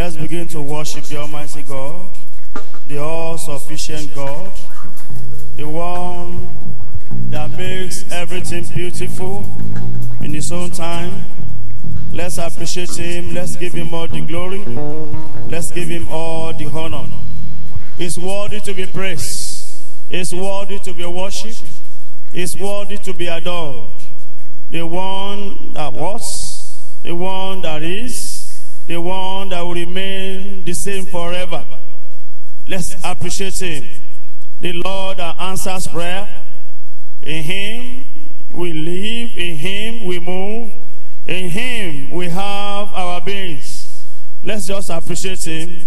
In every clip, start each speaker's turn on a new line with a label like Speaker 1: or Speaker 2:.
Speaker 1: Let's begin to worship the Almighty God, the all-sufficient God, the one that makes everything beautiful in his own time. Let's appreciate him. Let's give him all the glory. Let's give him all the honor. He's worthy to be praised. He's worthy to be worshipped. He's worthy to be adored. The one that was, the one that is, the one that will remain the same forever. Let's appreciate him. The Lord that answers prayer. In him we live, in him we move, in him we have our beings. Let's just appreciate him.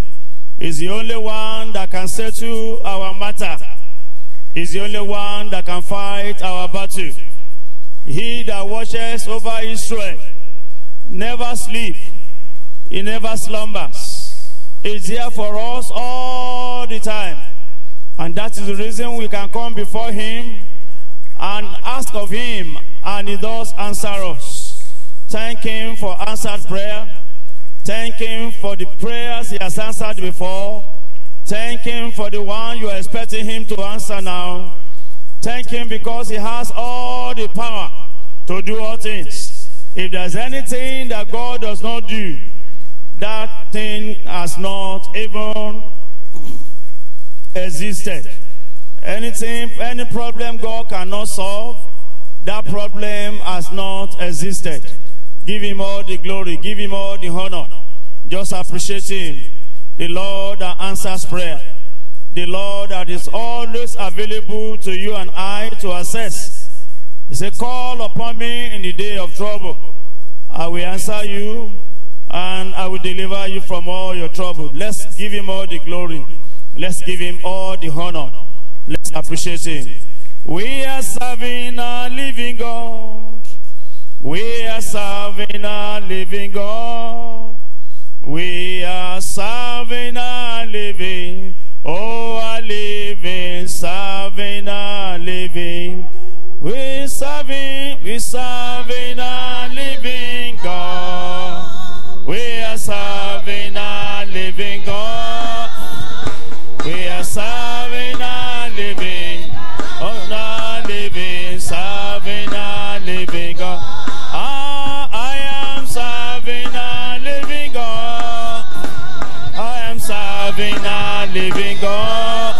Speaker 1: He's the only one that can settle our matter. He's the only one that can fight our battle. He that watches over Israel never sleep. He never slumbers. He's here for us all the time. And that is the reason we can come before him and ask of him and he does answer us. Thank him for answered prayer. Thank him for the prayers he has answered before. Thank him for the one you are expecting him to answer now. Thank him because he has all the power to do all things. If there's anything that God does not do, that thing has not even existed. Anything, any problem God cannot solve, that problem has not existed. Give him all the glory, give him all the honor. Just appreciate him. The Lord that answers prayer. The Lord that is always available to you and I to access. He said, call upon me in the day of trouble. I will answer you and I will deliver you from all your trouble. Let's give him all the glory. Let's give him all the honor. Let's appreciate him. We are serving a living God. We are serving a living God. We are serving a living, oh, a living, serving a living. We serving, we serving a living God. We are serving a living God. We are serving a living, oh, a living, serving a living God. Ah, I am serving a living God. I am serving a living God.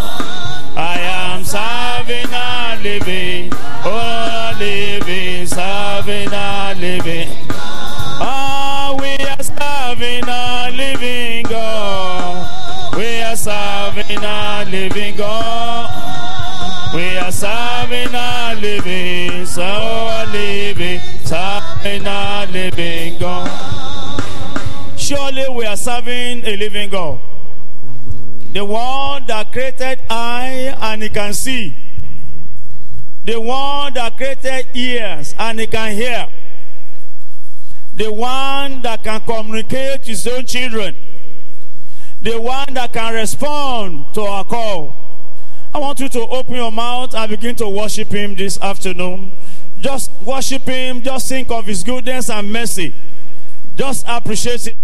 Speaker 1: I am serving a living, oh, living, serving a living. Serving a living God. We are serving a living God. We are serving a living, so a living, serving a living God. Surely we are serving a living God. The one that created eye and he can see. The one that created ears and he can hear. The one that can communicate his own children. The one that can respond to our call. I want you to open your mouth and begin to worship him this afternoon. Just worship him, just think of his goodness and mercy. Just appreciate it.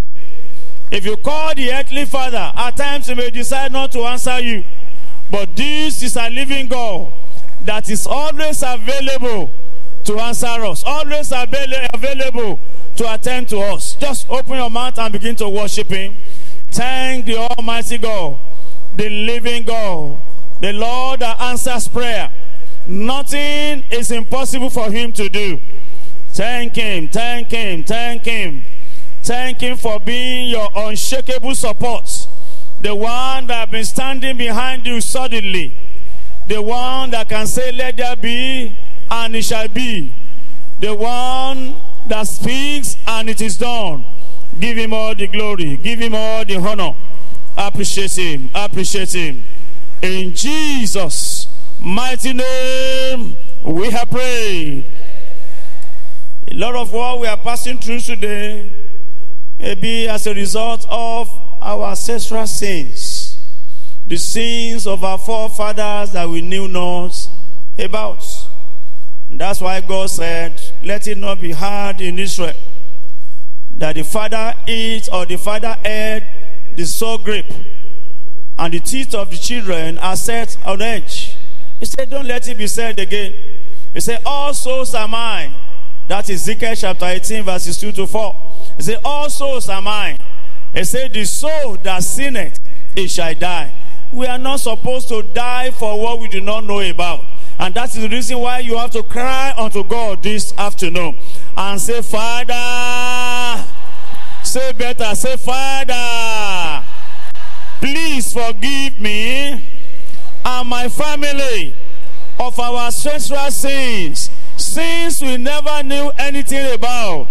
Speaker 1: If you call the earthly father, at times he may decide not to answer you. But this is a living God that is always available to answer us, always avail- available to attend to us. Just open your mouth and begin to worship him. Thank the Almighty God, the living God, the Lord that answers prayer. Nothing is impossible for him to do. Thank him, thank him, thank him. Thank him for being your unshakable support. The one that has been standing behind you suddenly. The one that can say, let there be, and it shall be. The one that speaks, and it is done. Give him all the glory. Give him all the honor. Appreciate him. Appreciate him. In Jesus' mighty name, we have prayed. A lot of what we are passing through today may be as a result of our ancestral sins, the sins of our forefathers that we knew not about. That's why God said, Let it not be hard in Israel that the father eats or the father ate the sore grape, and the teeth of the children are set on edge. He said, Don't let it be said again. He said, All souls are mine. That is Ezekiel chapter 18, verses 2 to 4. He said, All souls are mine. He said, The soul that sinneth, it shall die. We are not supposed to die for what we do not know about. And that is the reason why you have to cry unto God this afternoon and say, Father, say better, say, Father, please forgive me and my family of our ancestral sins, sins we never knew anything about,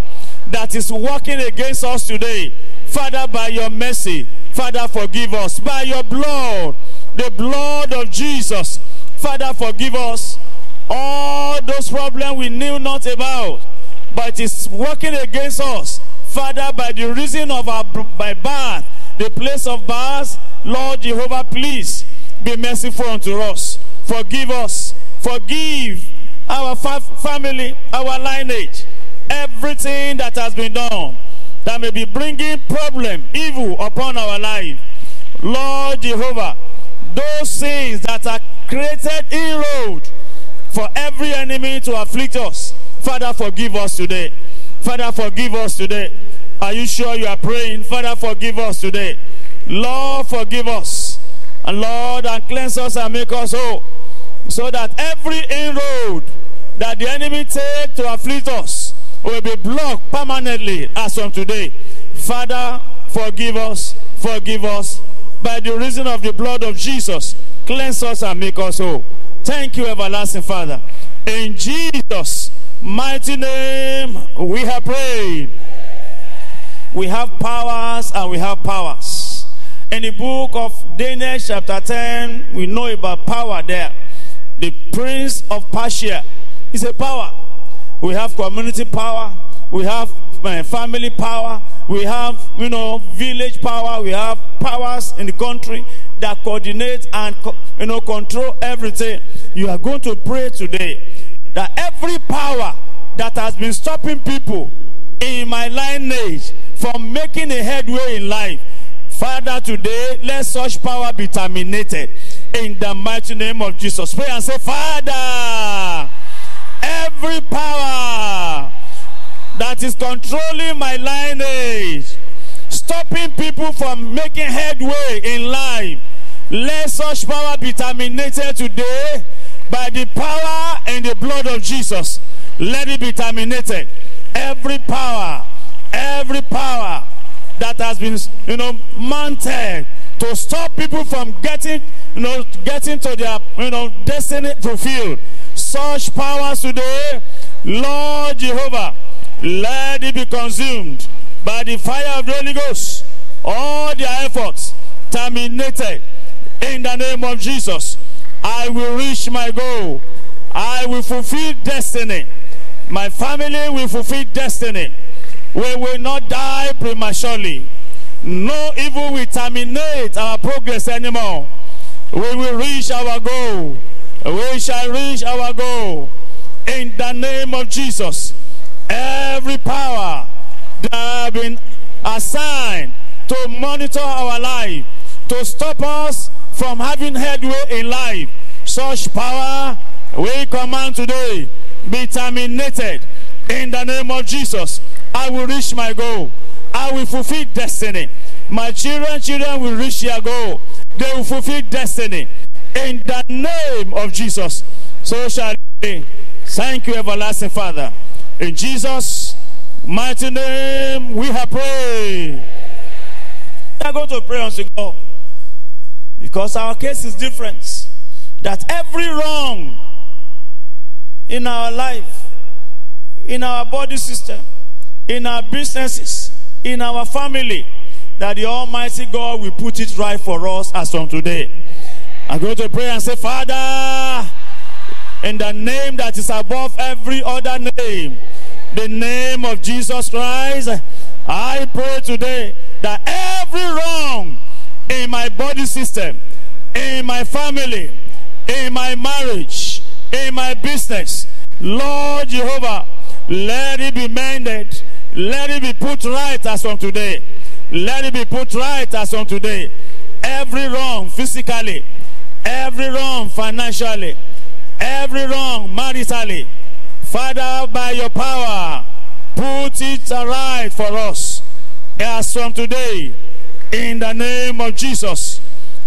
Speaker 1: that is working against us today. Father, by your mercy, Father, forgive us. By your blood, the blood of Jesus, Father, forgive us all those problems we knew not about, but it is working against us. Father, by the reason of our by birth, the place of birth, Lord Jehovah, please be merciful unto us. Forgive us. Forgive our fa family, our lineage, everything that has been done that may be bringing problem, evil upon our life. Lord Jehovah, those things that are created inroad for every enemy to afflict us. Father, forgive us today. Father, forgive us today. Are you sure you are praying? Father, forgive us today. Lord, forgive us. And Lord, and cleanse us and make us whole. So that every inroad that the enemy take to afflict us will be blocked permanently as from today. Father, forgive us, forgive us. By the reason of the blood of Jesus, cleanse us and make us whole. Thank you, everlasting Father. In Jesus' mighty name, we have prayed. We have powers and we have powers. In the book of Daniel, chapter 10, we know about power there. The prince of Persia is a power. We have community power. We have uh, family power. We have, you know, village power. We have powers in the country that coordinate and, you know, control everything. You are going to pray today that every power that has been stopping people in my lineage from making a headway in life, Father, today, let such power be terminated in the mighty name of Jesus. Pray and say, Father, every power that is controlling my lineage, stopping people from making headway in life, let such power be terminated today by the power and the blood of Jesus. Let it be terminated. Every power, every power that has been, you know, mounted to stop people from getting, you know, getting to their, you know, destiny fulfilled. Such powers today, Lord Jehovah, let it be consumed by the fire of the Holy Ghost. All their efforts terminated in the name of Jesus. I will reach my goal. I will fulfill destiny. My family will fulfill destiny. We will not die prematurely. No evil will terminate our progress anymore. We will reach our goal. We shall reach our goal. In the name of Jesus. Power that have been assigned to monitor our life, to stop us from having headway in life, such power we command today be terminated in the name of Jesus. I will reach my goal. I will fulfill destiny. My children, children will reach their goal. They will fulfill destiny in the name of Jesus. So shall it be. Thank you, everlasting Father. In Jesus' mighty name, we have prayed. We are going to pray unto God because our case is different. That every wrong in our life, in our body system, in our businesses, in our family, that the Almighty God will put it right for us as from today. I'm going to pray and say, Father, in the name that is above every other name, the name of Jesus Christ, I pray today that every wrong in my body system, in my family, in my marriage, in my business, Lord Jehovah, let it be mended. Let it be put right as from today. Let it be put right as on today. Every wrong physically, every wrong financially, every wrong maritally. Father, by your power, put it right for us as from today. In the name of Jesus,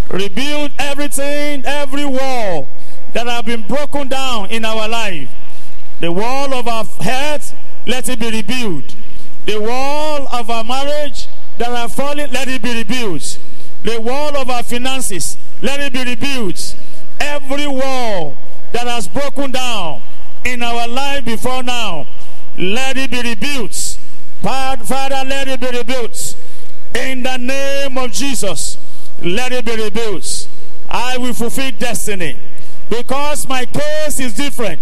Speaker 1: rebuild everything, every wall that have been broken down in our life. The wall of our health, let it be rebuilt. The wall of our marriage that are falling, let it be rebuilt. The wall of our finances, let it be rebuilt. Every wall that has broken down in our life before now, let it be rebuilt. Father, let it be rebuilt. In the name of Jesus, let it be rebuilt. I will fulfill destiny because my case is different.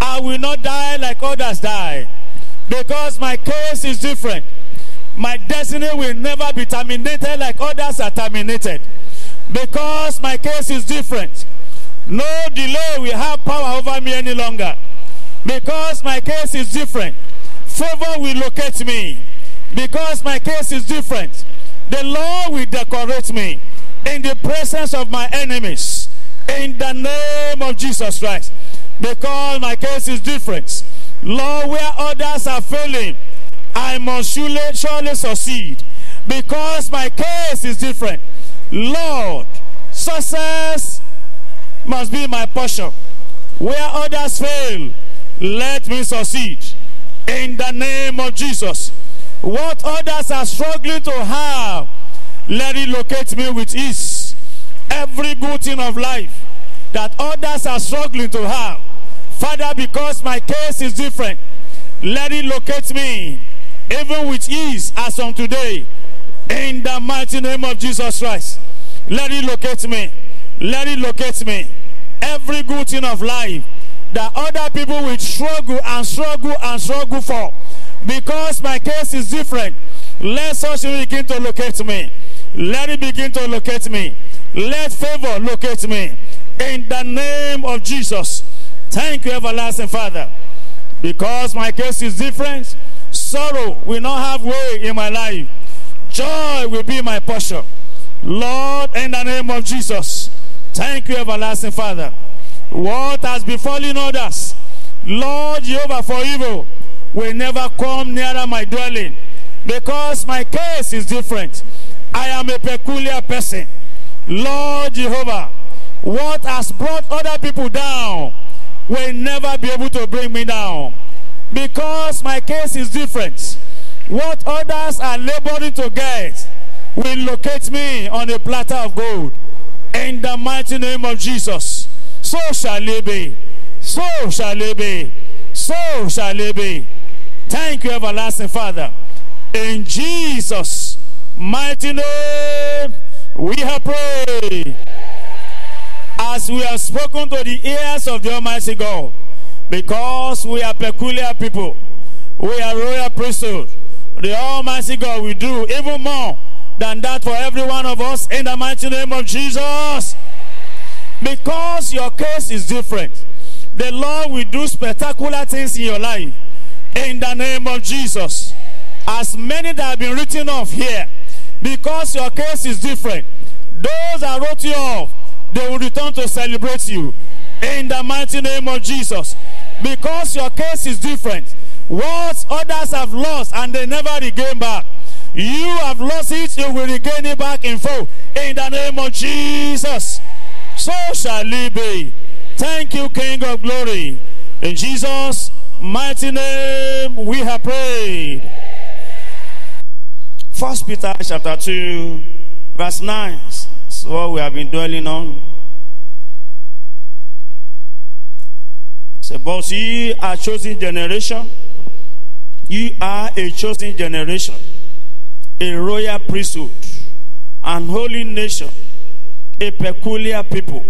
Speaker 1: I will not die like others die because my case is different. My destiny will never be terminated like others are terminated because my case is different. No delay will have power over me any longer because my case is different. Favor will locate me because my case is different. The Lord will decorate me in the presence of my enemies in the name of Jesus Christ because my case is different. Lord, where others are failing, I must surely, surely succeed because my case is different. Lord, success must be my portion. Where others fail, let me succeed. In the name of Jesus. What others are struggling to have, let it locate me with ease. Every good thing of life that others are struggling to have, Father, because my case is different, let it locate me, even with ease as on today. In the mighty name of Jesus Christ, let it locate me. Let it locate me. Every good thing of life that other people will struggle and struggle and struggle for. Because my case is different. Let such begin to locate me. Let it begin to locate me. Let favor locate me. In the name of Jesus. Thank you, everlasting Father. Because my case is different, sorrow will not have way in my life. Joy will be my portion. Lord, in the name of Jesus. Thank you, everlasting Father. What has befallen others, Lord Jehovah, for evil, will never come nearer my dwelling because my case is different. I am a peculiar person. Lord Jehovah, what has brought other people down will never be able to bring me down because my case is different. What others are laboring to get will locate me on a platter of gold. In the mighty name of Jesus. So shall it be. So shall it be. So shall it be. Thank you, everlasting Father. In Jesus' mighty name, we have prayed. As we have spoken to the ears of the Almighty God, because we are peculiar people, we are royal priesthood. The Almighty God will do even more than that for every one of us in the mighty name of Jesus. Because your case is different, the Lord will do spectacular things in your life. In the name of Jesus. As many that have been written off here, because your case is different, those that wrote you off, they will return to celebrate you. In the mighty name of Jesus. Because your case is different, what others have lost and they never regain back, you have lost it, you will regain it back in full in the name of Jesus. So shall it be. Thank you, King of glory. In Jesus' mighty name, we have prayed. First Peter chapter 2, verse 9. That's what we have been dwelling on. Say, but ye are chosen generation. You are a chosen generation, a royal priesthood, an holy nation, a peculiar people,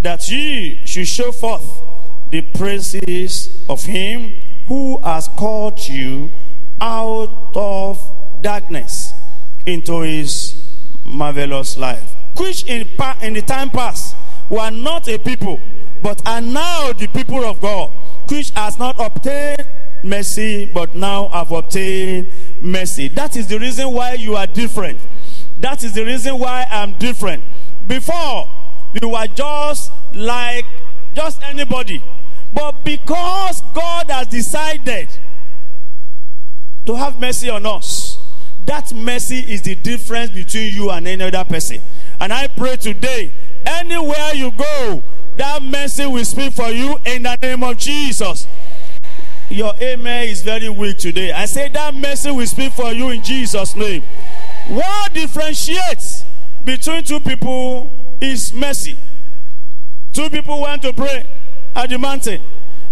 Speaker 1: that ye should show forth the praises of him who has called you out of darkness into his marvelous light. Which in, pa- in the time past were not a people, but are now the people of God, which has not obtained mercy, but now I've obtained mercy. That is the reason why you are different. That is the reason why I'm different. Before, you were just like just anybody. But because God has decided to have mercy on us, that mercy is the difference between you and any other person. And I pray today, anywhere you go, that mercy will speak for you in the name of Jesus. Your amen is very weak today. I say that mercy will speak for you in Jesus' name. What differentiates between two people is mercy. Two people went to pray at the mountain.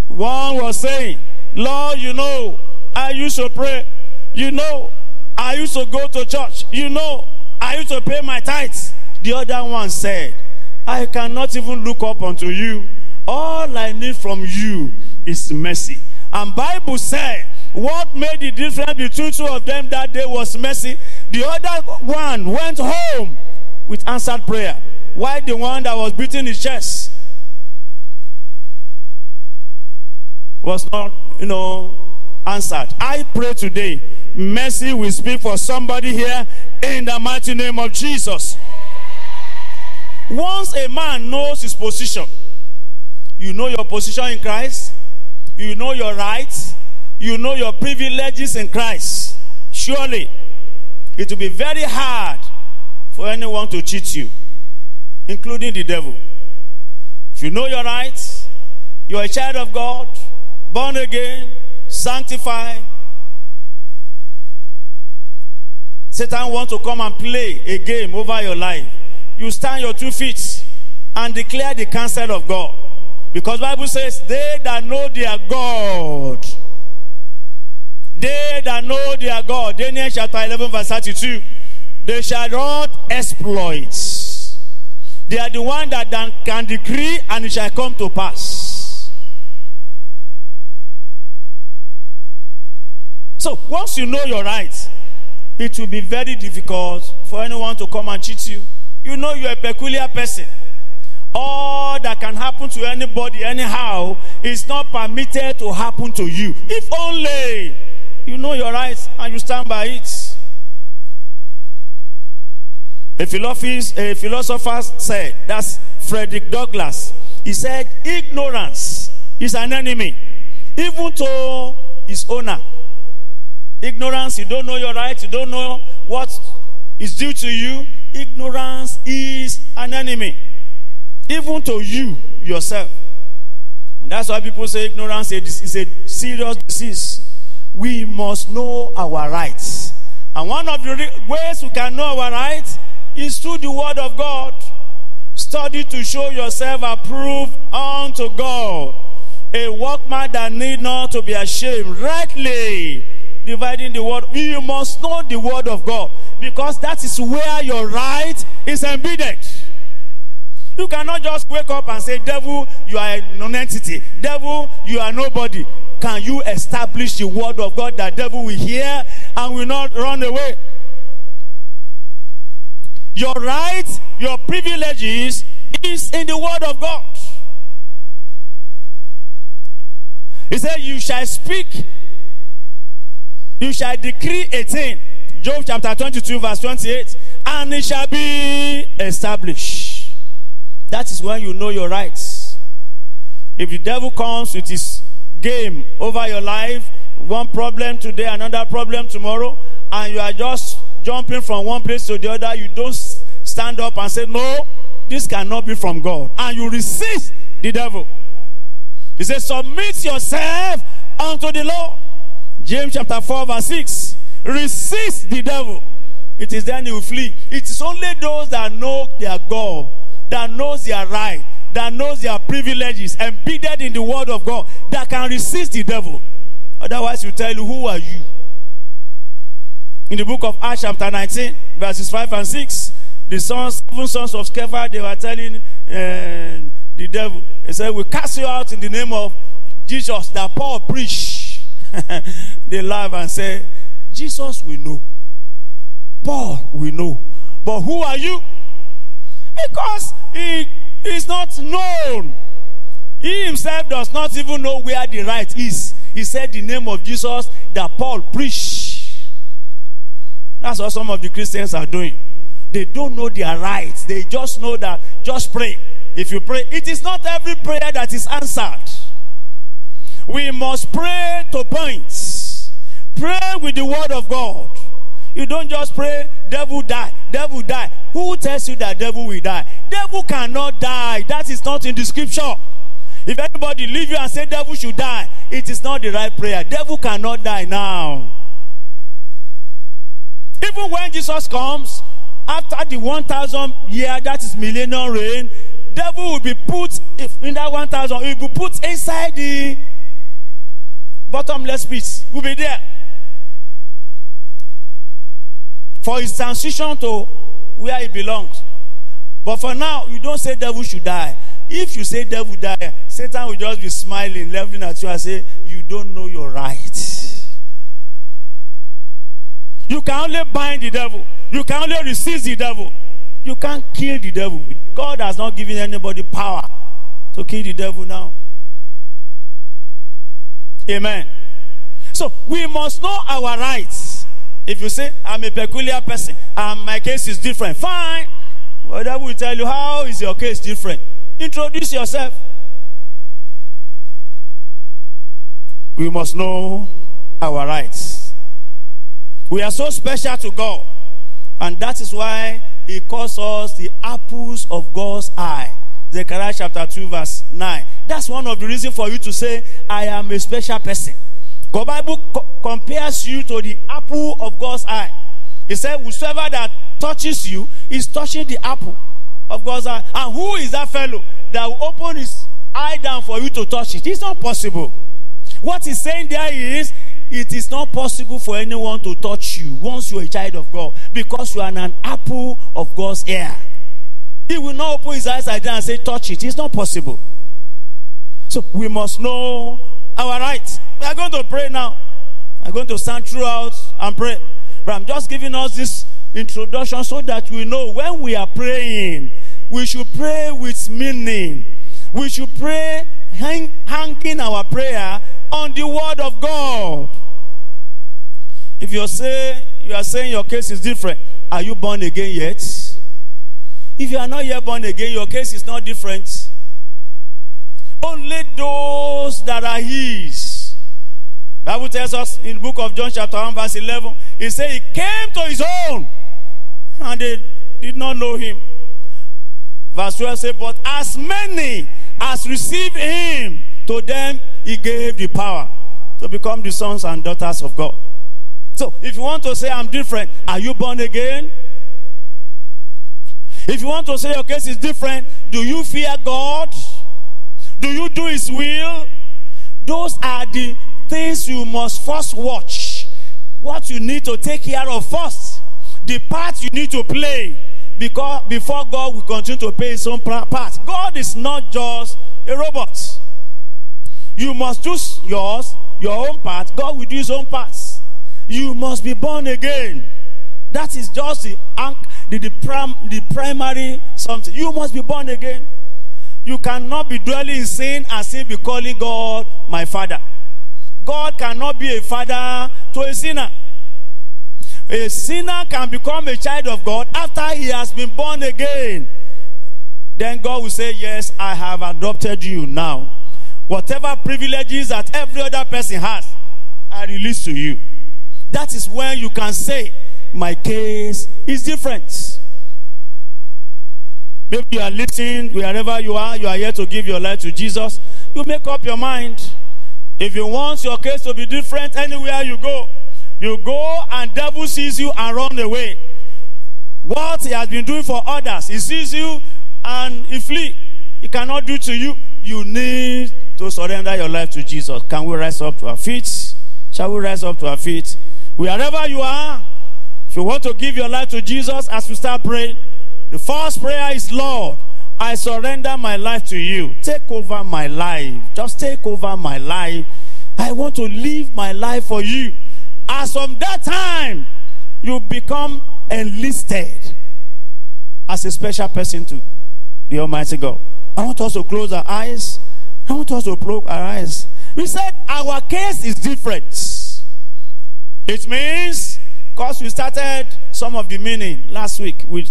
Speaker 1: One was saying, Lord, you know, I used to pray. You know, I used to go to church. You know, I used to pay my tithes. The other one said, I cannot even look up unto you. All I need from you is mercy. And Bible said, what made the difference between two of them that day was mercy. The other one went home with answered prayer. Why the one that was beating his chest was not, you know, answered. I pray today, mercy will speak for somebody here in the mighty name of Jesus. Once a man knows his position, you know your position in Christ, you know your rights, you know your privileges in Christ. Surely, it will be very hard for anyone to cheat you, including the devil. If you know your rights, you're a child of God, born again, sanctified. Satan wants to come and play a game over your life. You stand your two feet and declare the counsel of God. Because Bible says, they that know their God, they that know their God, Daniel chapter 11 verse 32, they shall not exploits. They are the one that can decree and it shall come to pass. So once you know your rights, it will be very difficult for anyone to come and cheat you. You know you're a peculiar person. All that can happen to anybody anyhow is not permitted to happen to you. If only you know your rights and you stand by it. A philosopher, a philosopher said, that's Frederick Douglass. He said, ignorance is an enemy, even to its owner. Ignorance, you don't know your rights, you don't know what is due to you. Ignorance is an enemy even to you yourself. And that's why people say ignorance is a serious disease. We must know our rights. And one of the ways we can know our rights is through the Word of God. Study to show yourself approved unto God. A workman that need not to be ashamed, rightly dividing the word. You must know the Word of God because that is where your right is embedded. You cannot just wake up and say, Devil, you are a non-entity. Devil, you are nobody. Can you establish the word of God that devil will hear and will not run away? Your rights, your privileges is in the word of God. He said, You shall speak, you shall decree a thing. Job chapter 22, verse 28, and it shall be established. That is when you know your rights. If the devil comes with his game over your life, one problem today, another problem tomorrow, and you are just jumping from one place to the other, you don't stand up and say, No, this cannot be from God. And you resist the devil. He says, Submit yourself unto the Lord. James chapter 4, verse 6. Resist the devil. It is then he will flee. It is only those that know their God, that knows their right, that knows their privileges, embedded in the word of God, that can resist the devil. Otherwise, you tell you, who are you? In the book of Acts, chapter 19, verses 5 and 6, the sons, seven sons of Sceva, they were telling uh, the devil, they said, We cast you out in the name of Jesus that Paul preached. they laugh and say, Jesus we know. Paul we know. But who are you? Because he is not known. He himself does not even know where the right is. He said the name of Jesus that Paul preached. That's what some of the Christians are doing. They don't know their rights. They just know that just pray. If you pray, it is not every prayer that is answered. We must pray to points. Pray with the word of God. You don't just pray, devil die, devil die. Who tells you that devil will die? Devil cannot die. That is not in the scripture. If anybody leave you and say devil should die, it is not the right prayer. Devil cannot die now. Even when Jesus comes, after the 1000 year, that is millennial reign, devil will be put in that 1000, he will be put inside the bottomless pit. Will be there. For his transition to where he belongs. But for now, you don't say devil should die. If you say devil die, Satan will just be smiling, laughing at you and say, You don't know your right. You can only bind the devil. You can only resist the devil. You can't kill the devil. God has not given anybody power to kill the devil now. Amen. So we must know our rights. If you say, I'm a peculiar person and my case is different, fine. Well, that will tell you how is your case different. Introduce yourself. We must know our rights. We are so special to God. And that is why he calls us the apples of God's eye. Zechariah chapter 2, verse 9. That's one of the reasons for you to say, I am a special person. The Bible co- compares you to the apple of God's eye. He said, Whosoever that touches you is touching the apple of God's eye. And who is that fellow that will open his eye down for you to touch it? It's not possible. What he's saying there is, it is not possible for anyone to touch you once you're a child of God because you are an apple of God's ear. He will not open his eyes like that and say, touch it. It's not possible. So we must know our rights. We are going to pray now. I'm going to stand throughout and pray. But I'm just giving us this introduction so that we know when we are praying, we should pray with meaning. We should pray hang, hanging our prayer on the word of God. If you say you are saying your case is different, are you born again yet? If you are not yet born again, your case is not different. Only those that are his. Bible tells us in the book of John chapter 1 verse 11, he said he came to his own and they did not know him. Verse 12 says, but as many as received him, to them he gave the power to become the sons and daughters of God. So if you want to say I'm different, are you born again? If you want to say your case is different, do you fear God? Do you do his will? Those are the things you must first watch. What you need to take care of first. The part you need to play because before God will continue to play his own part. God is not just a robot. You must do yours, your own part. God will do his own parts. You must be born again. That is just the, the, the, prim, the primary something. You must be born again. You cannot be dwelling in sin and still be calling God my father. God cannot be a father to a sinner. A sinner can become a child of God after he has been born again. Then God will say, Yes, I have adopted you now. Whatever privileges that every other person has, I release to you. That is when you can say, My case is different. Maybe you are listening wherever you are, you are here to give your life to Jesus. You make up your mind. If you want your case to be different anywhere you go, you go and devil sees you and run away. What he has been doing for others, he sees you and he flee. He cannot do to you. You need to surrender your life to Jesus. Can we rise up to our feet? Shall we rise up to our feet? Wherever you are, if you want to give your life to Jesus as we start praying, the first prayer is, Lord, I surrender my life to you. Take over my life. Just take over my life. I want to live my life for you. As from that time, you become enlisted as a special person to the Almighty God. I want us to close our eyes. I want us to close our eyes. We said our case is different. It means, because we started some of the meaning last week, we,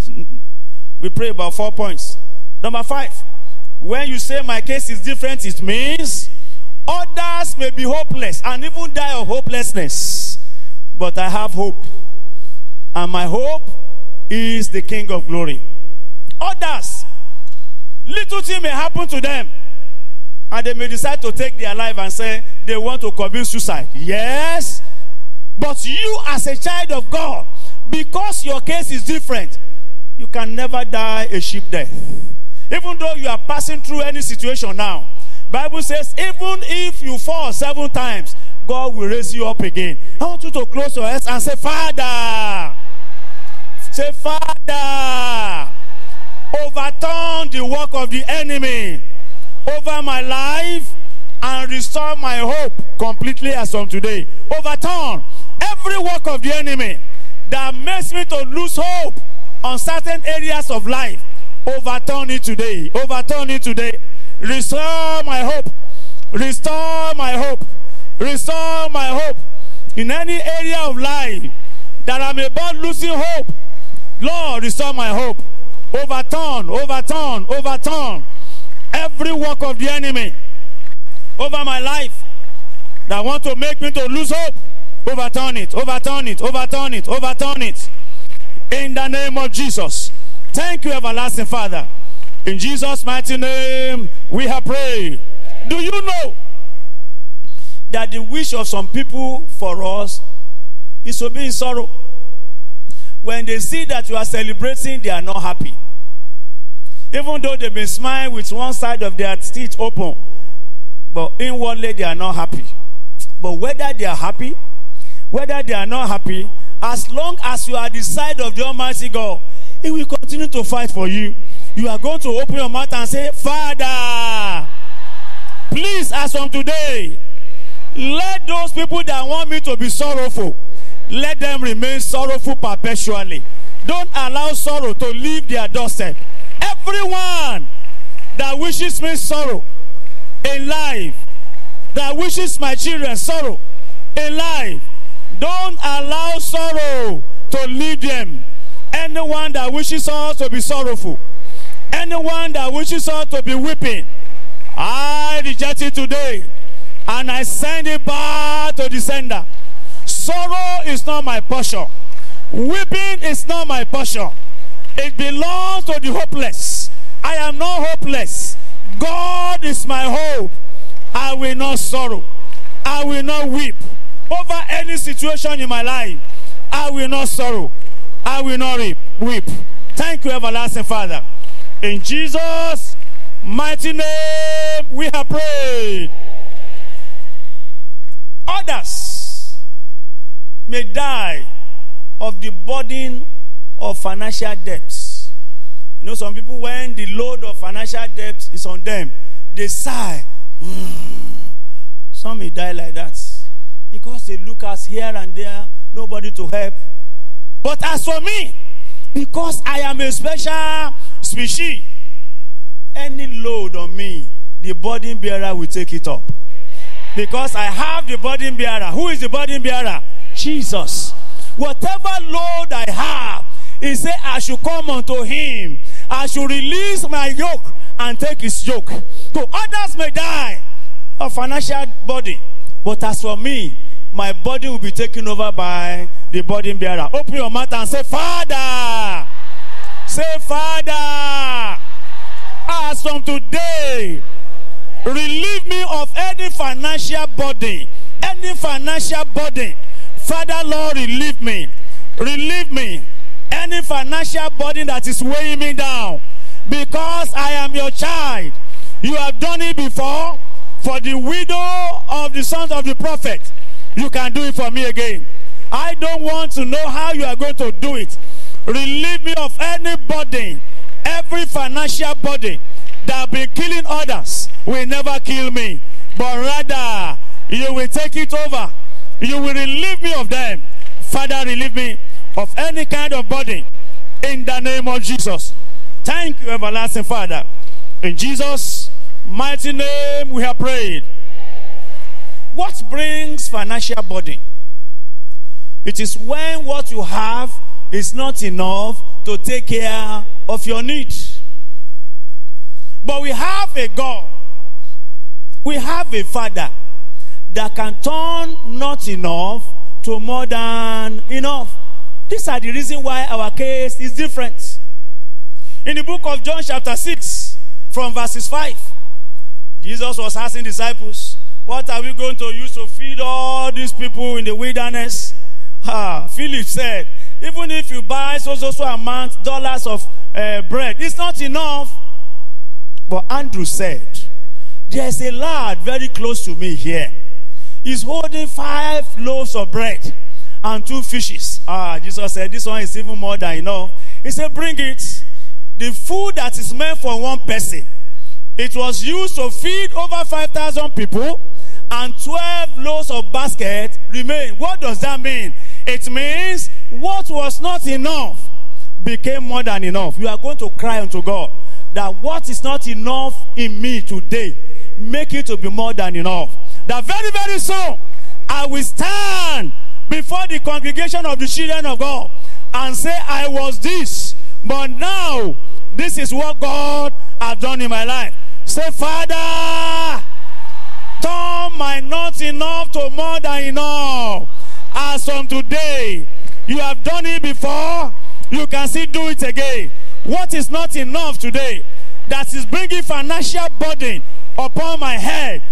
Speaker 1: we pray about four points. Number five, when you say my case is different, it means others may be hopeless and even die of hopelessness. But I have hope. And my hope is the King of glory. Others, little thing may happen to them. And they may decide to take their life and say they want to commit suicide. Yes. But you, as a child of God, because your case is different, you can never die a sheep death. Even though you are passing through any situation now, Bible says, even if you fall seven times, God will raise you up again. I want you to close your eyes and say, Father. Say, Father, overturn the work of the enemy over my life and restore my hope completely as from today. Overturn every work of the enemy that makes me to lose hope on certain areas of life. Overturn it today. Overturn it today. Restore my hope. Restore my hope. Restore my hope. In any area of life that I'm about losing hope, Lord, restore my hope. Overturn, overturn, overturn every work of the enemy over my life that want to make me to lose hope. Overturn it, overturn it, overturn it, overturn it. In the name of Jesus. Thank you, everlasting Father. In Jesus' mighty name, we have prayed. Do you know that the wish of some people for us is to be in sorrow? When they see that you are celebrating, they are not happy. Even though they've been smiling with one side of their teeth open, but inwardly they are not happy. But whether they are happy, whether they are not happy, as long as you are the side of the Almighty God, He will continue to fight for you. You are going to open your mouth and say, Father, please, as from today, let those people that want me to be sorrowful, let them remain sorrowful perpetually. Don't allow sorrow to leave their doorstep. Everyone that wishes me sorrow in life, that wishes my children sorrow in life, don't allow sorrow to lead them. Anyone that wishes us to be sorrowful, anyone that wishes us to be weeping, I reject it today and I send it back to the sender. Sorrow is not my portion. Weeping is not my portion. It belongs to the hopeless. I am not hopeless. God is my hope. I will not sorrow. I will not weep over any situation in my life. I will not sorrow. I will not weep. Thank you, everlasting Father. In Jesus' mighty name, we have prayed. Others may die of the burden of financial debts. You know, some people, when the load of financial debts is on them, they sigh. Hmm. Some may die like that because they look us here and there, nobody to help. But as for me, because I am a special species, any load on me, the burden bearer will take it up. Because I have the burden bearer. Who is the burden bearer? Jesus. Whatever load I have, he said, I should come unto him. I should release my yoke and take his yoke. So others may die of financial body. But as for me, my body will be taken over by the burden bearer. Open your mouth and say, Father. Say, Father. As from today, relieve me of any financial burden. Any financial burden. Father, Lord, relieve me. Relieve me. Any financial burden that is weighing me down. Because I am your child. You have done it before for the widow of the sons of the prophet. You can do it for me again. I don't want to know how you are going to do it. Relieve me of any burden, every financial burden that have been killing others will never kill me. But rather, you will take it over. You will relieve me of them. Father, relieve me of any kind of burden in the name of Jesus. Thank you, everlasting Father. In Jesus' mighty name we have prayed. what brings financial burden? It is when what you have is not enough to take care of your needs. But we have a God, we have a Father that can turn not enough to more than enough. These are the reason why our case is different. In the book of John, chapter 6, from verses 5, Jesus was asking disciples, What are we going to use to feed all these people in the wilderness? Ah, Philip said, Even if you buy so so so amount dollars of uh, bread, it's not enough. But Andrew said, There's a lad very close to me here. He's holding five loaves of bread and two fishes. Ah, Jesus said, This one is even more than enough. He said, Bring it. The food that is meant for one person, it was used to feed over 5,000 people, and 12 loaves of basket remain. What does that mean? It means what was not enough became more than enough. You are going to cry unto God that what is not enough in me today, make it to be more than enough. That very, very soon, I will stand before the congregation of the children of God and say, I was this, but now this is what God has done in my life. Say, Father, turn my not enough to more than enough. As from today, you have done it before, you can still do it again. What is not enough today that is bringing financial burden upon my head,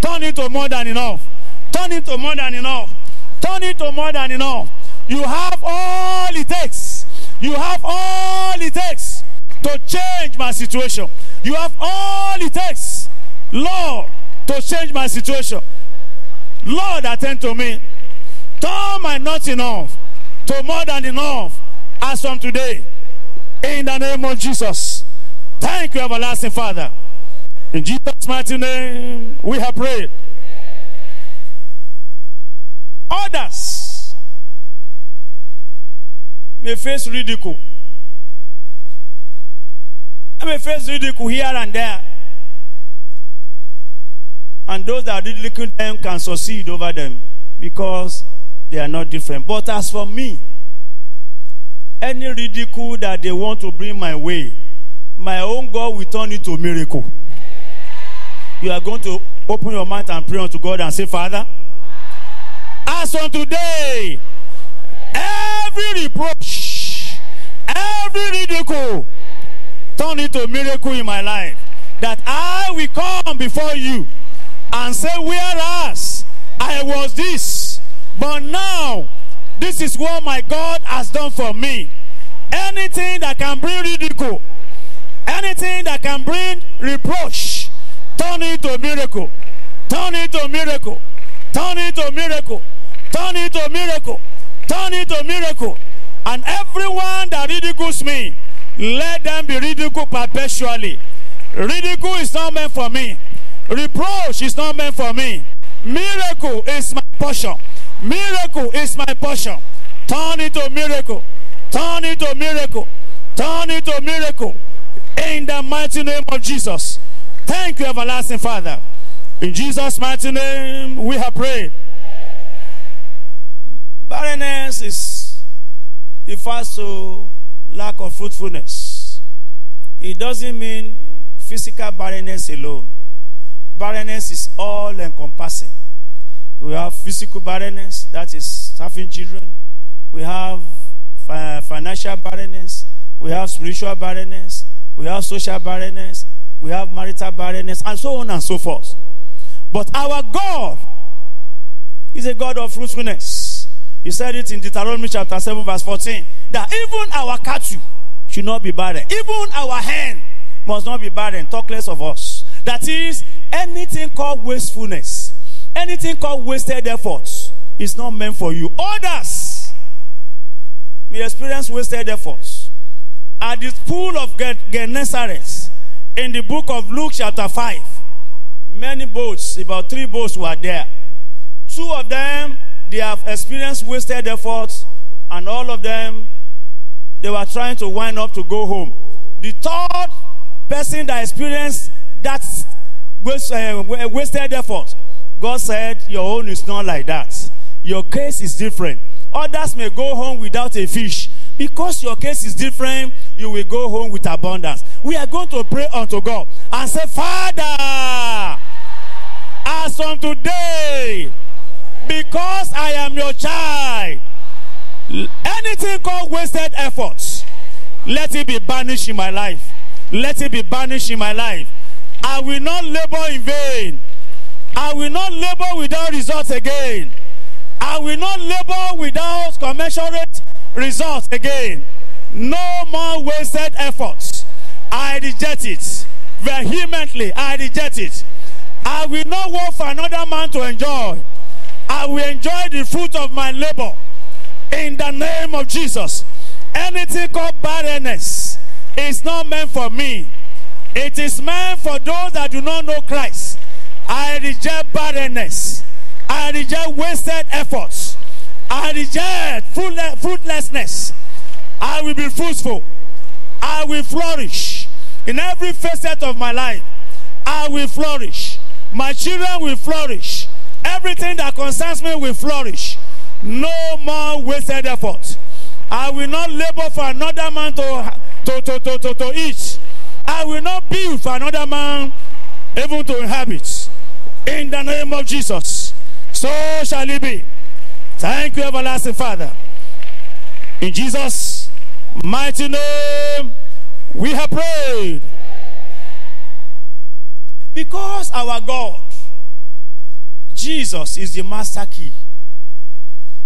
Speaker 1: turn it to more than enough. Turn it to more than enough. Turn it to more than enough. You have all it takes. You have all it takes to change my situation. You have all it takes, Lord, to change my situation. Lord, attend to me. Turn my not enough to more than enough as from today. In the name of Jesus. Thank you, everlasting Father. In Jesus' mighty name, we have prayed. Others may face ridicule. I may face ridicule here and there. And those that ridicule them can succeed over them because they are not different. But as for me, any ridicule that they want to bring my way, my own God will turn it to miracle. You are going to open your mouth and pray unto God and say, Father, as on today, every reproach, every ridicule, turn into a miracle in my life. That I will come before you and say, Whereas I was this, but now this is what my God has done for me. Anything that can bring ridicule, anything that can bring reproach, turn it to a miracle. Turn it to a miracle. Turn it to a miracle. Turn it to a miracle. Turn it to a miracle. And everyone that ridicules me, let them be ridiculed perpetually. Ridicule is not meant for me. Reproach is not meant for me. Miracle is my portion. Miracle is my portion. Turn it to miracle. Turn it to miracle. Turn it to miracle. In the mighty name of Jesus. Thank you, everlasting Father. In Jesus' mighty name, we have prayed. Barrenness is refers to lack of fruitfulness. It doesn't mean physical barrenness alone. Barrenness is all encompassing. We have physical barrenness, that is having children. We have uh, financial barrenness. We have spiritual barrenness. We have social barrenness. We have marital barrenness, and so on and so forth. But our God is a God of fruitfulness. He said it in Deuteronomy chapter 7, verse 14, that even our cattle should not be barren. Even our hen must not be barren. Talk less of us. That is, anything called wastefulness, anything called wasted efforts, is not meant for you. Others may experience wasted efforts. At the pool of Gennesaret, in the book of Luke, chapter 5, many boats, about three boats were there. Two of them, they have experienced wasted efforts, and all of them, they were trying to wind up to go home. The third person that experienced that uh, wasted effort God said, Your own is not like that. Your case is different. Others may go home without a fish. Because your case is different, you will go home with abundance. We are going to pray unto God and say, Father, as from today, because I am your child, anything called wasted efforts, let it be banished in my life. Let it be banished in my life. I will not labor in vain. I will not labor without results again. I will not labor without commensurate results again. No more wasted efforts. I reject it. Vehemently, I reject it. I will not work for another man to enjoy. I will enjoy the fruit of my labor. In the name of Jesus. Anything called barrenness is not meant for me. It is meant for those that do not know Christ. I reject barrenness. I reject wasted efforts. I reject fruitlessness. I will be fruitful. I will flourish in every facet of my life. I will flourish. My children will flourish. Everything that concerns me will flourish. No more wasted effort. I will not labor for another man to, to, to, to, to, to eat. I will not build for another man even to inhabit. In the name of Jesus. So shall it be. Thank you, everlasting Father. In Jesus' mighty name, we have prayed. Because our God, Jesus, is the master key.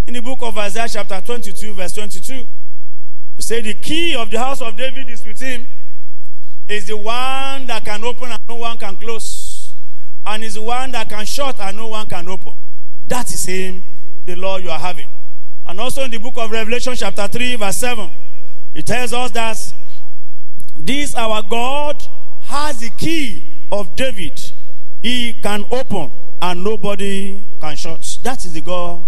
Speaker 1: In the book of Isaiah, chapter 22, verse 22, he said, The key of the house of David is with him, is the one that can open and no one can close, and is the one that can shut and no one can open. That is him, the Lord you are having. And also in the book of Revelation, chapter 3, verse 7, it tells us that this our God has the key of David. He can open and nobody can shut. That is the God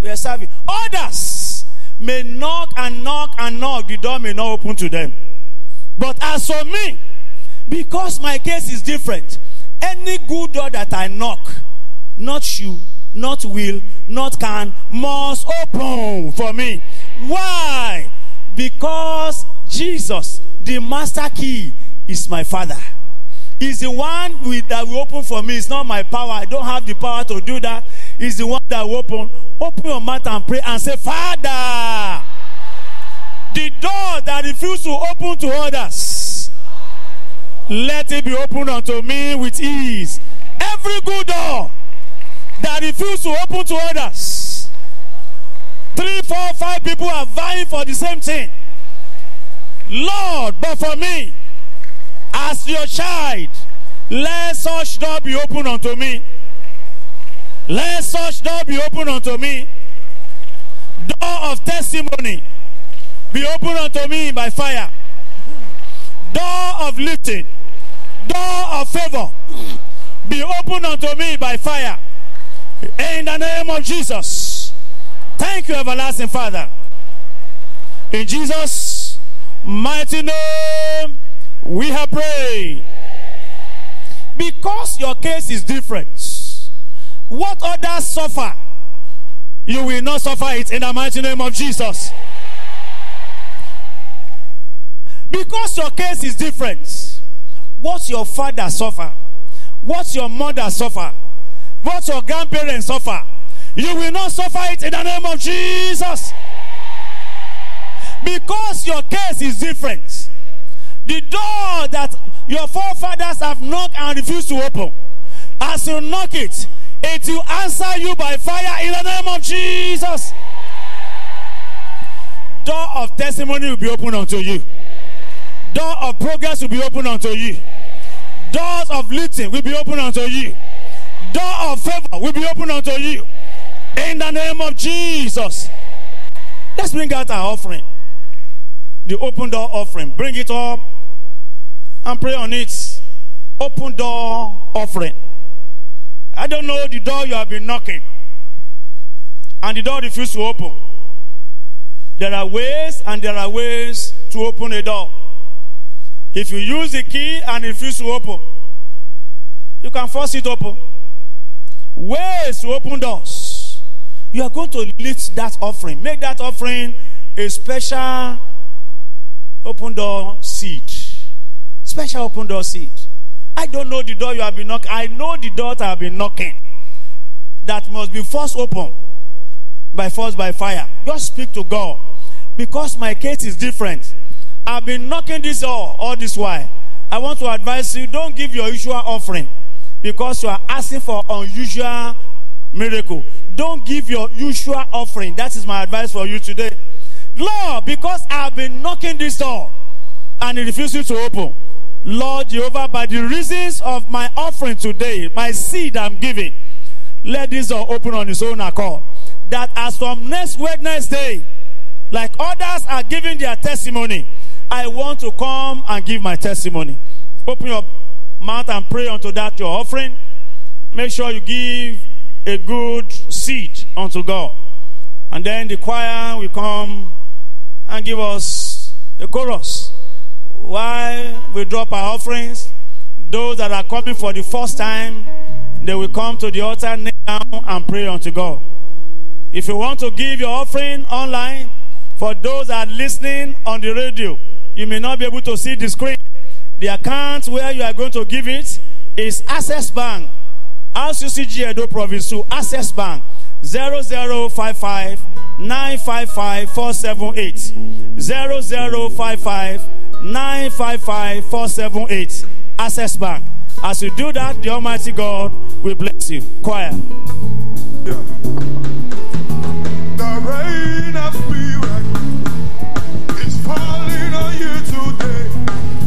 Speaker 1: we are serving. Others may knock and knock and knock, the door may not open to them. But as for me, because my case is different, any good door that I knock, not you, not will, not can, must open for me. Why? Because Jesus, the master key, is my father. He's the one with, that will open for me. It's not my power. I don't have the power to do that. He's the one that will open. Open your mouth and pray and say, Father, the door that refuses to open to others, let it be opened unto me with ease. Every good door that refuses to open to others. Three, four, five people are vying for the same thing. Lord, but for me, as your child, let such door be open unto me. Let such door be open unto me. Door of testimony be open unto me by fire. Door of lifting. Door of favor be open unto me by fire. In the name of Jesus. Thank you, everlasting Father. In Jesus' mighty name, we have prayed. Because your case is different, what others suffer, you will not suffer it in the mighty name of Jesus. Because your case is different, what your father suffer, what your mother suffer, what your grandparents suffer, you will not suffer it in the name of Jesus. Because your case is different. The door that your forefathers have knocked and refused to open, as you knock it, it will answer you by fire in the name of Jesus. Door of testimony will be opened unto you. Door of progress will be opened unto you. Doors of lifting will be opened unto you door of favor will be opened unto you. In the name of Jesus. Let's bring out our offering. The open door offering. Bring it up and pray on it. Open door offering. I don't know the door you have been knocking. And the door refuses to open. There are ways and there are ways to open a door. If you use the key and it refuses to open, you can force it open. Ways to open doors. You are going to lift that offering. Make that offering a special open door seed. Special open door seed. I don't know the door you have been knocking. I know the door that I have been knocking. That must be forced open by force by fire. Just speak to God. Because my case is different. I've been knocking this door all this while. I want to advise you don't give your usual offering because you are asking for unusual miracle. Don't give your usual offering. That is my advice for you today. Lord, because I've been knocking this door and it refuses to open. Lord Jehovah, by the reasons of my offering today, my seed I'm giving, let this door open on its own accord. That as from next Wednesday, like others are giving their testimony, I want to come and give my testimony. Open your mouth and pray unto that your offering. Make sure you give a good seed unto God. And then the choir will come and give us a chorus. While we drop our offerings, those that are coming for the first time, they will come to the altar now and pray unto God. If you want to give your offering online, for those that are listening on the radio, you may not be able to see the screen. The account where you are going to give it is Access Bank, RCCG Edo Province, Access Bank, 0055 955 478. 0055 955 478. Access Bank. As you do that, the Almighty God will bless you. Choir.
Speaker 2: Yeah. The rain of is falling on you today.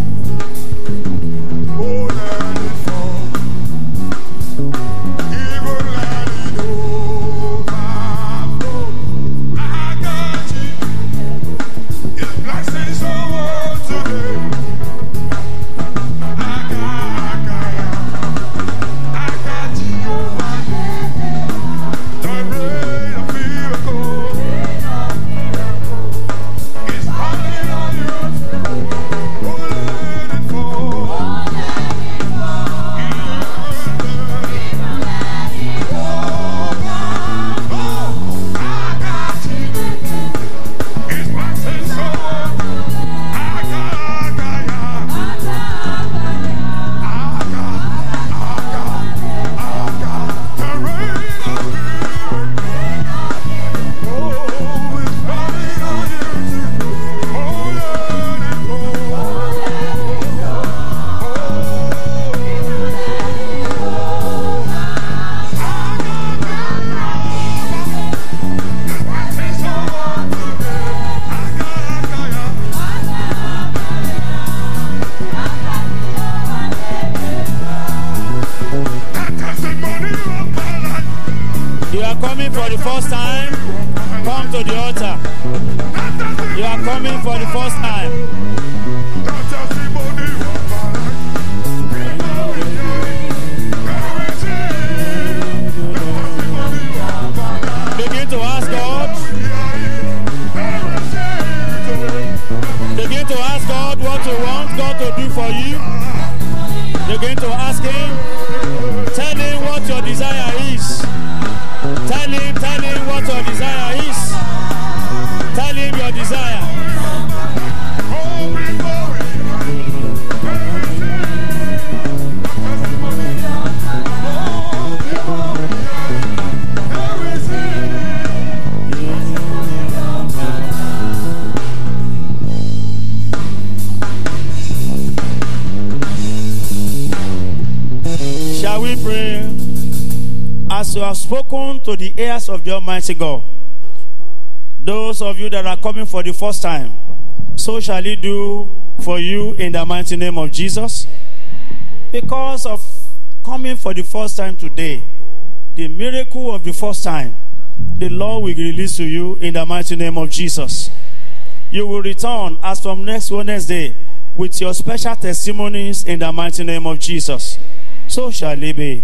Speaker 1: Desire the Almighty God, those of you that are coming for the first time, so shall He do for you in the mighty name of Jesus. Because of coming for the first time today, the miracle of the first time, the Lord will release to you in the mighty name of Jesus. You will return as from next Wednesday with your special testimonies in the mighty name of Jesus. So shall it be.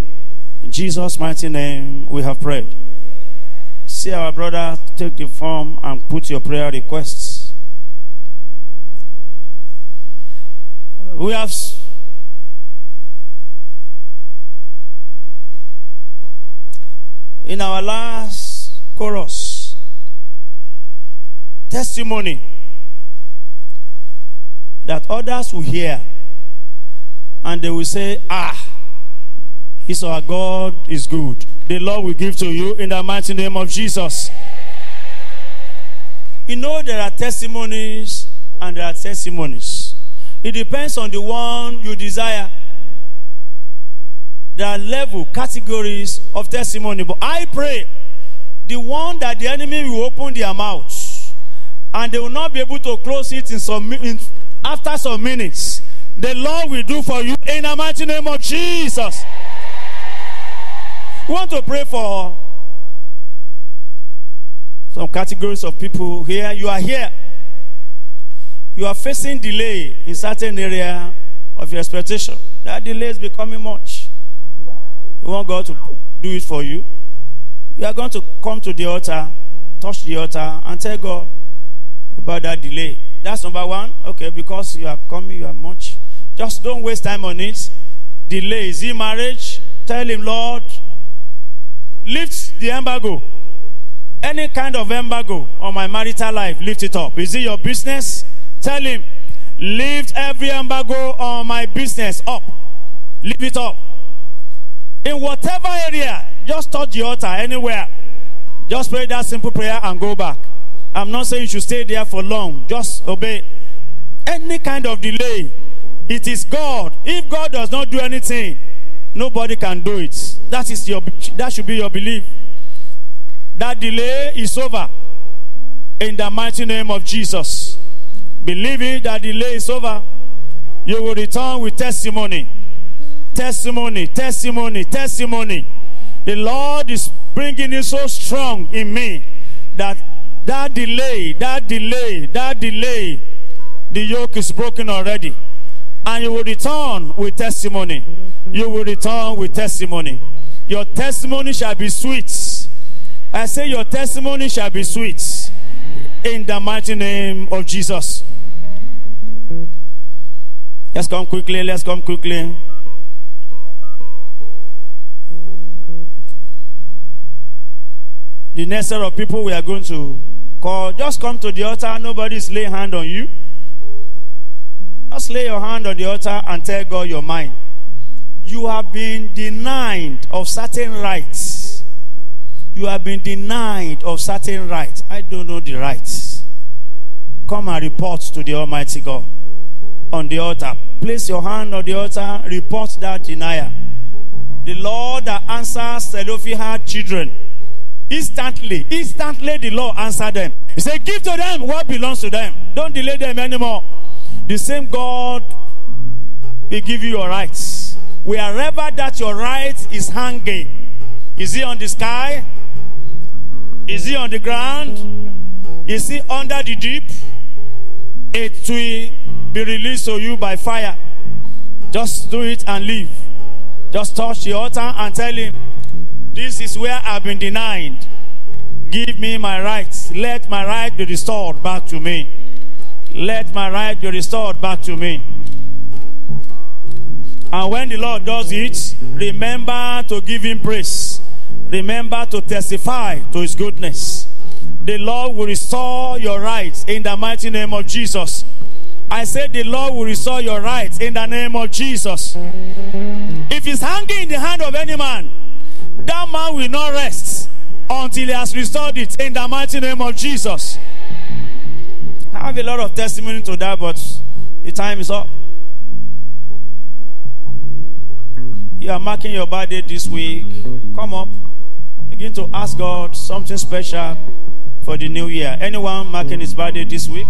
Speaker 1: In Jesus' mighty name, we have prayed. See our brother take the form and put your prayer requests. We have. in our last chorus. Testimony that others will hear and they will say, Ah, this our God is good. The Lord will give to you in the mighty name of Jesus. You know, there are testimonies and there are testimonies. It depends on the one you desire. There are level, categories of testimony. But I pray the one that the enemy will open their mouths and they will not be able to close it in some in, after some minutes. The Lord will do for you in the mighty name of Jesus. We want to pray for some categories of people here. You are here. You are facing delay in certain area of your expectation. That delay is becoming much. You want God to do it for you. You are going to come to the altar, touch the altar, and tell God about that delay. That's number one. Okay, because you are coming, you are much. Just don't waste time on it. Delay. Is it marriage? Tell him, Lord, lift the embargo. Any kind of embargo on my marital life, lift it up. Is it your business? Tell him, lift every embargo on my business up. Lift it up. In whatever area, just touch the altar anywhere. Just pray that simple prayer and go back. I'm not saying you should stay there for long. Just obey. Any kind of delay, it is God. If God does not do anything, nobody can do it. That is your that should be your belief. That delay is over. In the mighty name of Jesus. Believe it, that delay is over. You will return with testimony. Testimony, testimony, testimony. The Lord is bringing it so strong in me that that delay, that delay, that delay, the yoke is broken already. And you will return with testimony. You will return with testimony. Your testimony shall be sweet. I say, Your testimony shall be sweet. In the mighty name of Jesus. Let's come quickly. Let's come quickly. The next set of people we are going to call, just come to the altar. Nobody's laying hand on you. Just lay your hand on the altar and tell God your mind. You have been denied of certain rights. You have been denied of certain rights. I don't know the rights. Come and report to the Almighty God on the altar. Place your hand on the altar, report that denial. The Lord that answers Zelophehad children Instantly, instantly the Lord answered them. He said, Give to them what belongs to them. Don't delay them anymore. The same God will give you your rights. Wherever that your right is hanging, is it on the sky? Is it on the ground? Is it under the deep? It will be released to you by fire. Just do it and leave. Just touch the altar and tell him, this is where I've been denied. Give me my rights. Let my right be restored back to me. Let my right be restored back to me. And when the Lord does it, remember to give him praise. Remember to testify to his goodness. The Lord will restore your rights in the mighty name of Jesus. I said the Lord will restore your rights in the name of Jesus. If it's hanging in the hand of any man, that man will not rest until he has restored it in the mighty name of Jesus. I have a lot of testimony to that, but the time is up. You are marking your birthday this week. Come up. Begin to ask God something special for the new year. Anyone marking his birthday this week?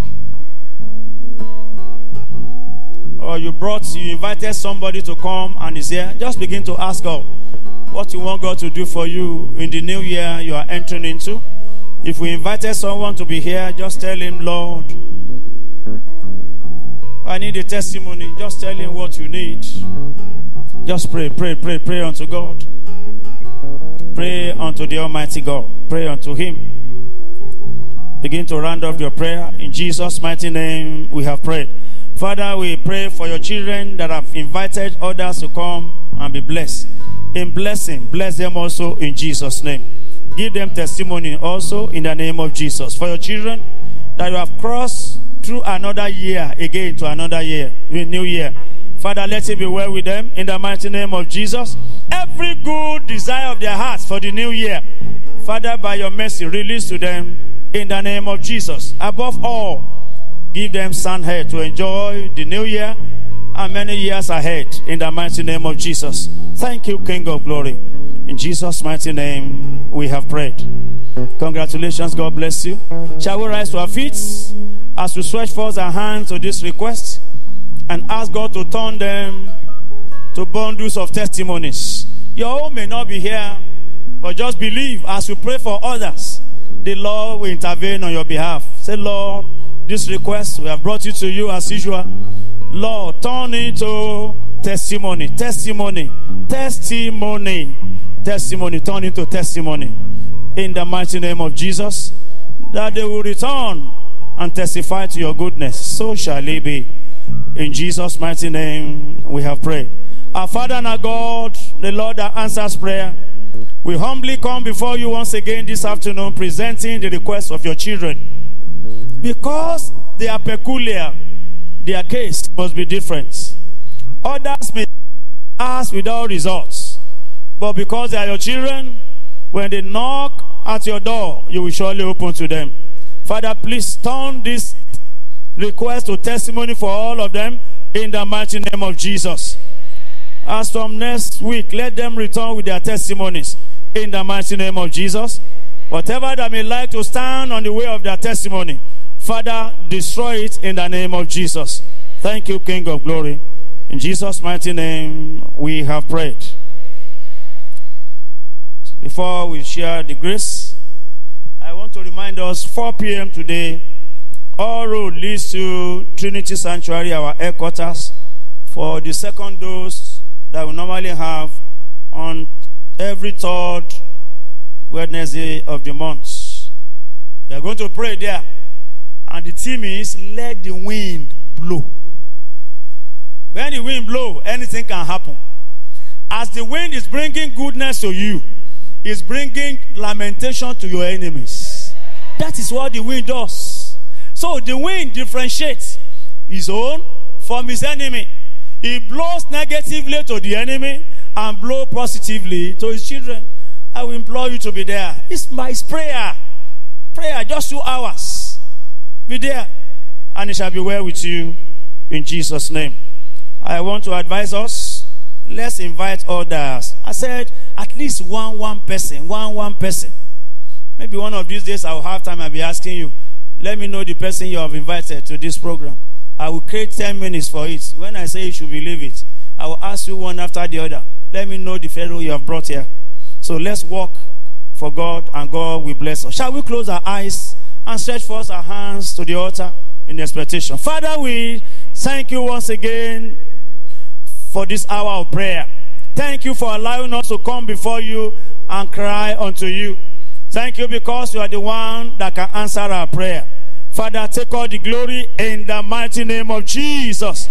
Speaker 1: Or you brought, you invited somebody to come and is here. Just begin to ask God what you want God to do for you in the new year you are entering into. If we invited someone to be here, just tell him, Lord, I need a testimony. Just tell him what you need. Just pray, pray, pray, pray unto God. Pray unto the Almighty God. Pray unto Him. Begin to round off your prayer. In Jesus' mighty name, we have prayed. Father, we pray for your children that have invited others to come and be blessed. In blessing, bless them also in Jesus' name. Give them testimony also in the name of Jesus. For your children that you have crossed through another year again to another year, new year. Father, let it be well with them in the mighty name of Jesus. Every good desire of their hearts for the new year, Father, by your mercy, release to them in the name of Jesus. Above all, give them sound head to enjoy the new year and many years ahead in the mighty name of Jesus. Thank you, King of Glory. In Jesus' mighty name, we have prayed. Congratulations. God bless you. Shall we rise to our feet as we stretch forth our hands to this request and ask God to turn them to bundles of testimonies? Your own may not be here, but just believe as we pray for others, the Lord will intervene on your behalf. Say, Lord, this request we have brought it to you as usual. Lord, turn into testimony, testimony, testimony testimony turn into testimony in the mighty name of Jesus that they will return and testify to your goodness. So shall it be. In Jesus' mighty name we have prayed. Our Father and our God, the Lord that answers prayer, we humbly come before you once again this afternoon presenting the requests of your children. Because they are peculiar, their case must be different. Others may ask without results. But because they are your children, when they knock at your door, you will surely open to them. Father, please turn this request to testimony for all of them in the mighty name of Jesus. As from next week, let them return with their testimonies in the mighty name of Jesus. Whatever that may like to stand on the way of their testimony, Father, destroy it in the name of Jesus. Thank you, King of Glory. In Jesus' mighty name, we have prayed. Before we share the grace, I want to remind us 4 p.m. today, all road leads to Trinity Sanctuary, our headquarters, for the second dose that we normally have on every third Wednesday of the month. We are going to pray there, and the theme is let the wind blow. When the wind blow, anything can happen. As the wind is bringing goodness to you, is bringing lamentation to your enemies. That is what the wind does. So the wind differentiates his own from his enemy. He blows negatively to the enemy and blows positively to his children. I will implore you to be there. It's my prayer. Prayer, just two hours. Be there. And it shall be well with you in Jesus' name. I want to advise us. Let's invite others. I said, at least one one person, one one person. Maybe one of these days I'll have time. I'll be asking you. Let me know the person you have invited to this program. I will create 10 minutes for it. When I say you should believe it, I will ask you one after the other. Let me know the fellow you have brought here. So let's walk for God and God will bless us. Shall we close our eyes and stretch forth our hands to the altar in expectation? Father, we thank you once again for this hour of prayer. Thank you for allowing us to come before you and cry unto you. Thank you because you are the one that can answer our prayer. Father, take all the glory in the mighty name of Jesus.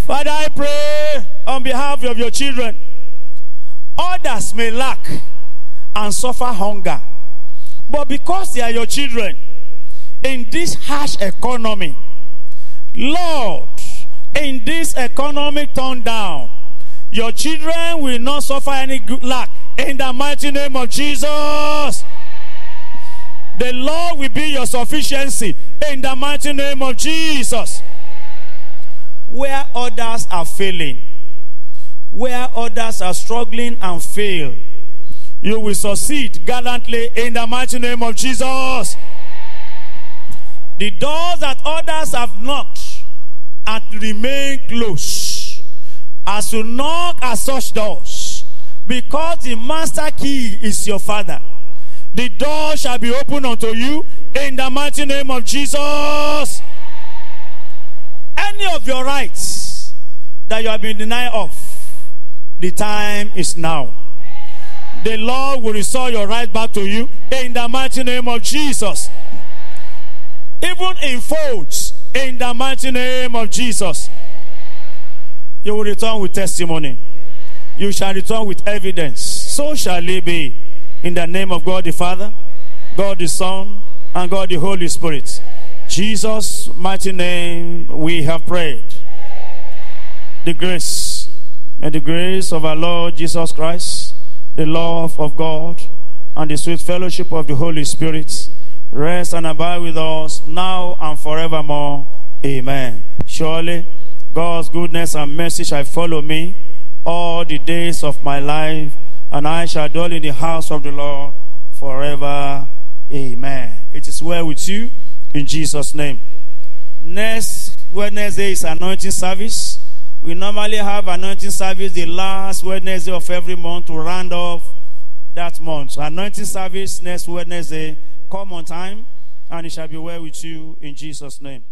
Speaker 1: Father, I pray on behalf of your children. Others may lack and suffer hunger. But because they are your children, in this harsh economy, Lord, in this economic turn down, your children will not suffer any lack in the mighty name of Jesus. The Lord will be your sufficiency in the mighty name of Jesus. Where others are failing, where others are struggling and fail, you will succeed gallantly in the mighty name of Jesus. The doors that others have knocked and remain closed as you knock at such doors, because the master key is your father, the door shall be opened unto you in the mighty name of Jesus. Any of your rights that you have been denied of, the time is now. The Lord will restore your right back to you in the mighty name of Jesus. Even in folds, in the mighty name of Jesus. You will return with testimony. You shall return with evidence. So shall it be. In the name of God the Father, God the Son, and God the Holy Spirit. Jesus' mighty name we have prayed. The grace, and the grace of our Lord Jesus Christ, the love of God, and the sweet fellowship of the Holy Spirit rest and abide with us now and forevermore. Amen. Surely God's goodness and mercy shall follow me all the days of my life, and I shall dwell in the house of the Lord forever. Amen. It is well with you in Jesus' name. Next Wednesday is anointing service. We normally have anointing service the last Wednesday of every month to round off that month. So anointing service next Wednesday. Come on time, and it shall be well with you in Jesus' name.